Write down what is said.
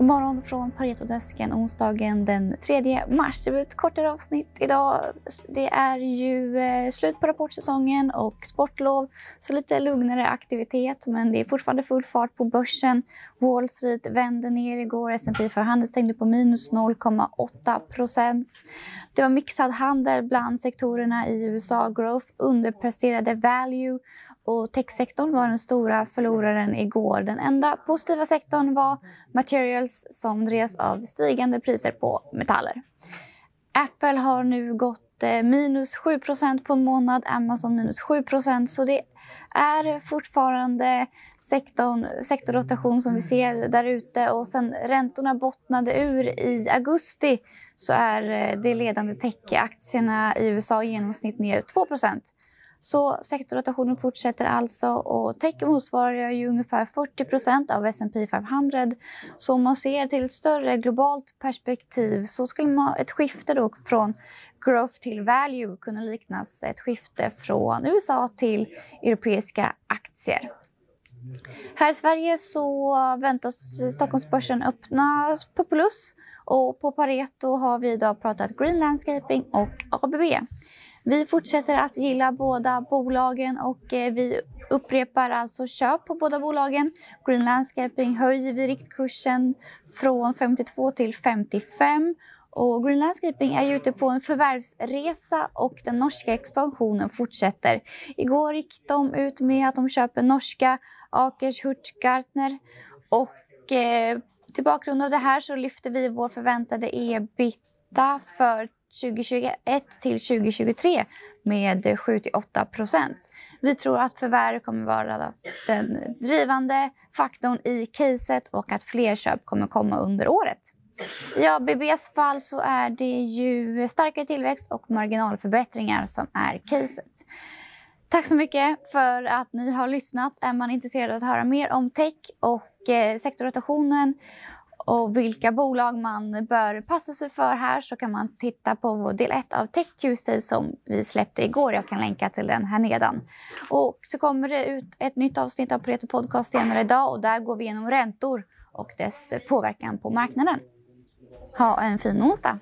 God morgon från Paretodesken onsdagen den 3 mars. Det blir ett kortare avsnitt idag. Det är ju eh, slut på rapportsäsongen och sportlov, så lite lugnare aktivitet. Men det är fortfarande full fart på börsen. Wall Street vände ner igår. S&P 500 stängde på minus 0,8 procent. Det var mixad handel bland sektorerna i USA. Growth underpresterade value och techsektorn var den stora förloraren igår. Den enda positiva sektorn var materials som drevs av stigande priser på metaller. Apple har nu gått eh, minus 7% på en månad, Amazon minus 7% så det är fortfarande sektorn, sektorrotation som vi ser där ute. Och sen räntorna bottnade ur i augusti så är eh, de ledande techaktierna i USA i genomsnitt ner 2 så sektorrotationen fortsätter alltså och tech motsvarar ju ungefär 40% av S&P 500. Så om man ser till ett större globalt perspektiv så skulle man, ett skifte då från growth till value kunna liknas ett skifte från USA till europeiska aktier. Här i Sverige så väntas Stockholmsbörsen öppna på plus och på Pareto har vi idag pratat Green Landscaping och ABB. Vi fortsätter att gilla båda bolagen och eh, vi upprepar alltså köp på båda bolagen. Green Landscaping höjer vi riktkursen från 52 till 55 och Green Landscaping är ute på en förvärvsresa och den norska expansionen fortsätter. Igår gick de ut med att de köper norska Akers Hurtgartner och eh, till bakgrund av det här så lyfter vi vår förväntade ebitda för 2021 till 2023 med 7 8 procent. Vi tror att förvärv kommer vara den drivande faktorn i caset och att fler köp kommer komma under året. I ABBs fall så är det ju starkare tillväxt och marginalförbättringar som är caset. Tack så mycket för att ni har lyssnat. Är man intresserad av att höra mer om tech och eh, sektorrotationen och vilka bolag man bör passa sig för här så kan man titta på vår del 1 av Tech Tuesday som vi släppte igår. Jag kan länka till den här nedan. Och så kommer det ut ett nytt avsnitt av Pareto Podcast senare idag och där går vi igenom räntor och dess påverkan på marknaden. Ha en fin onsdag!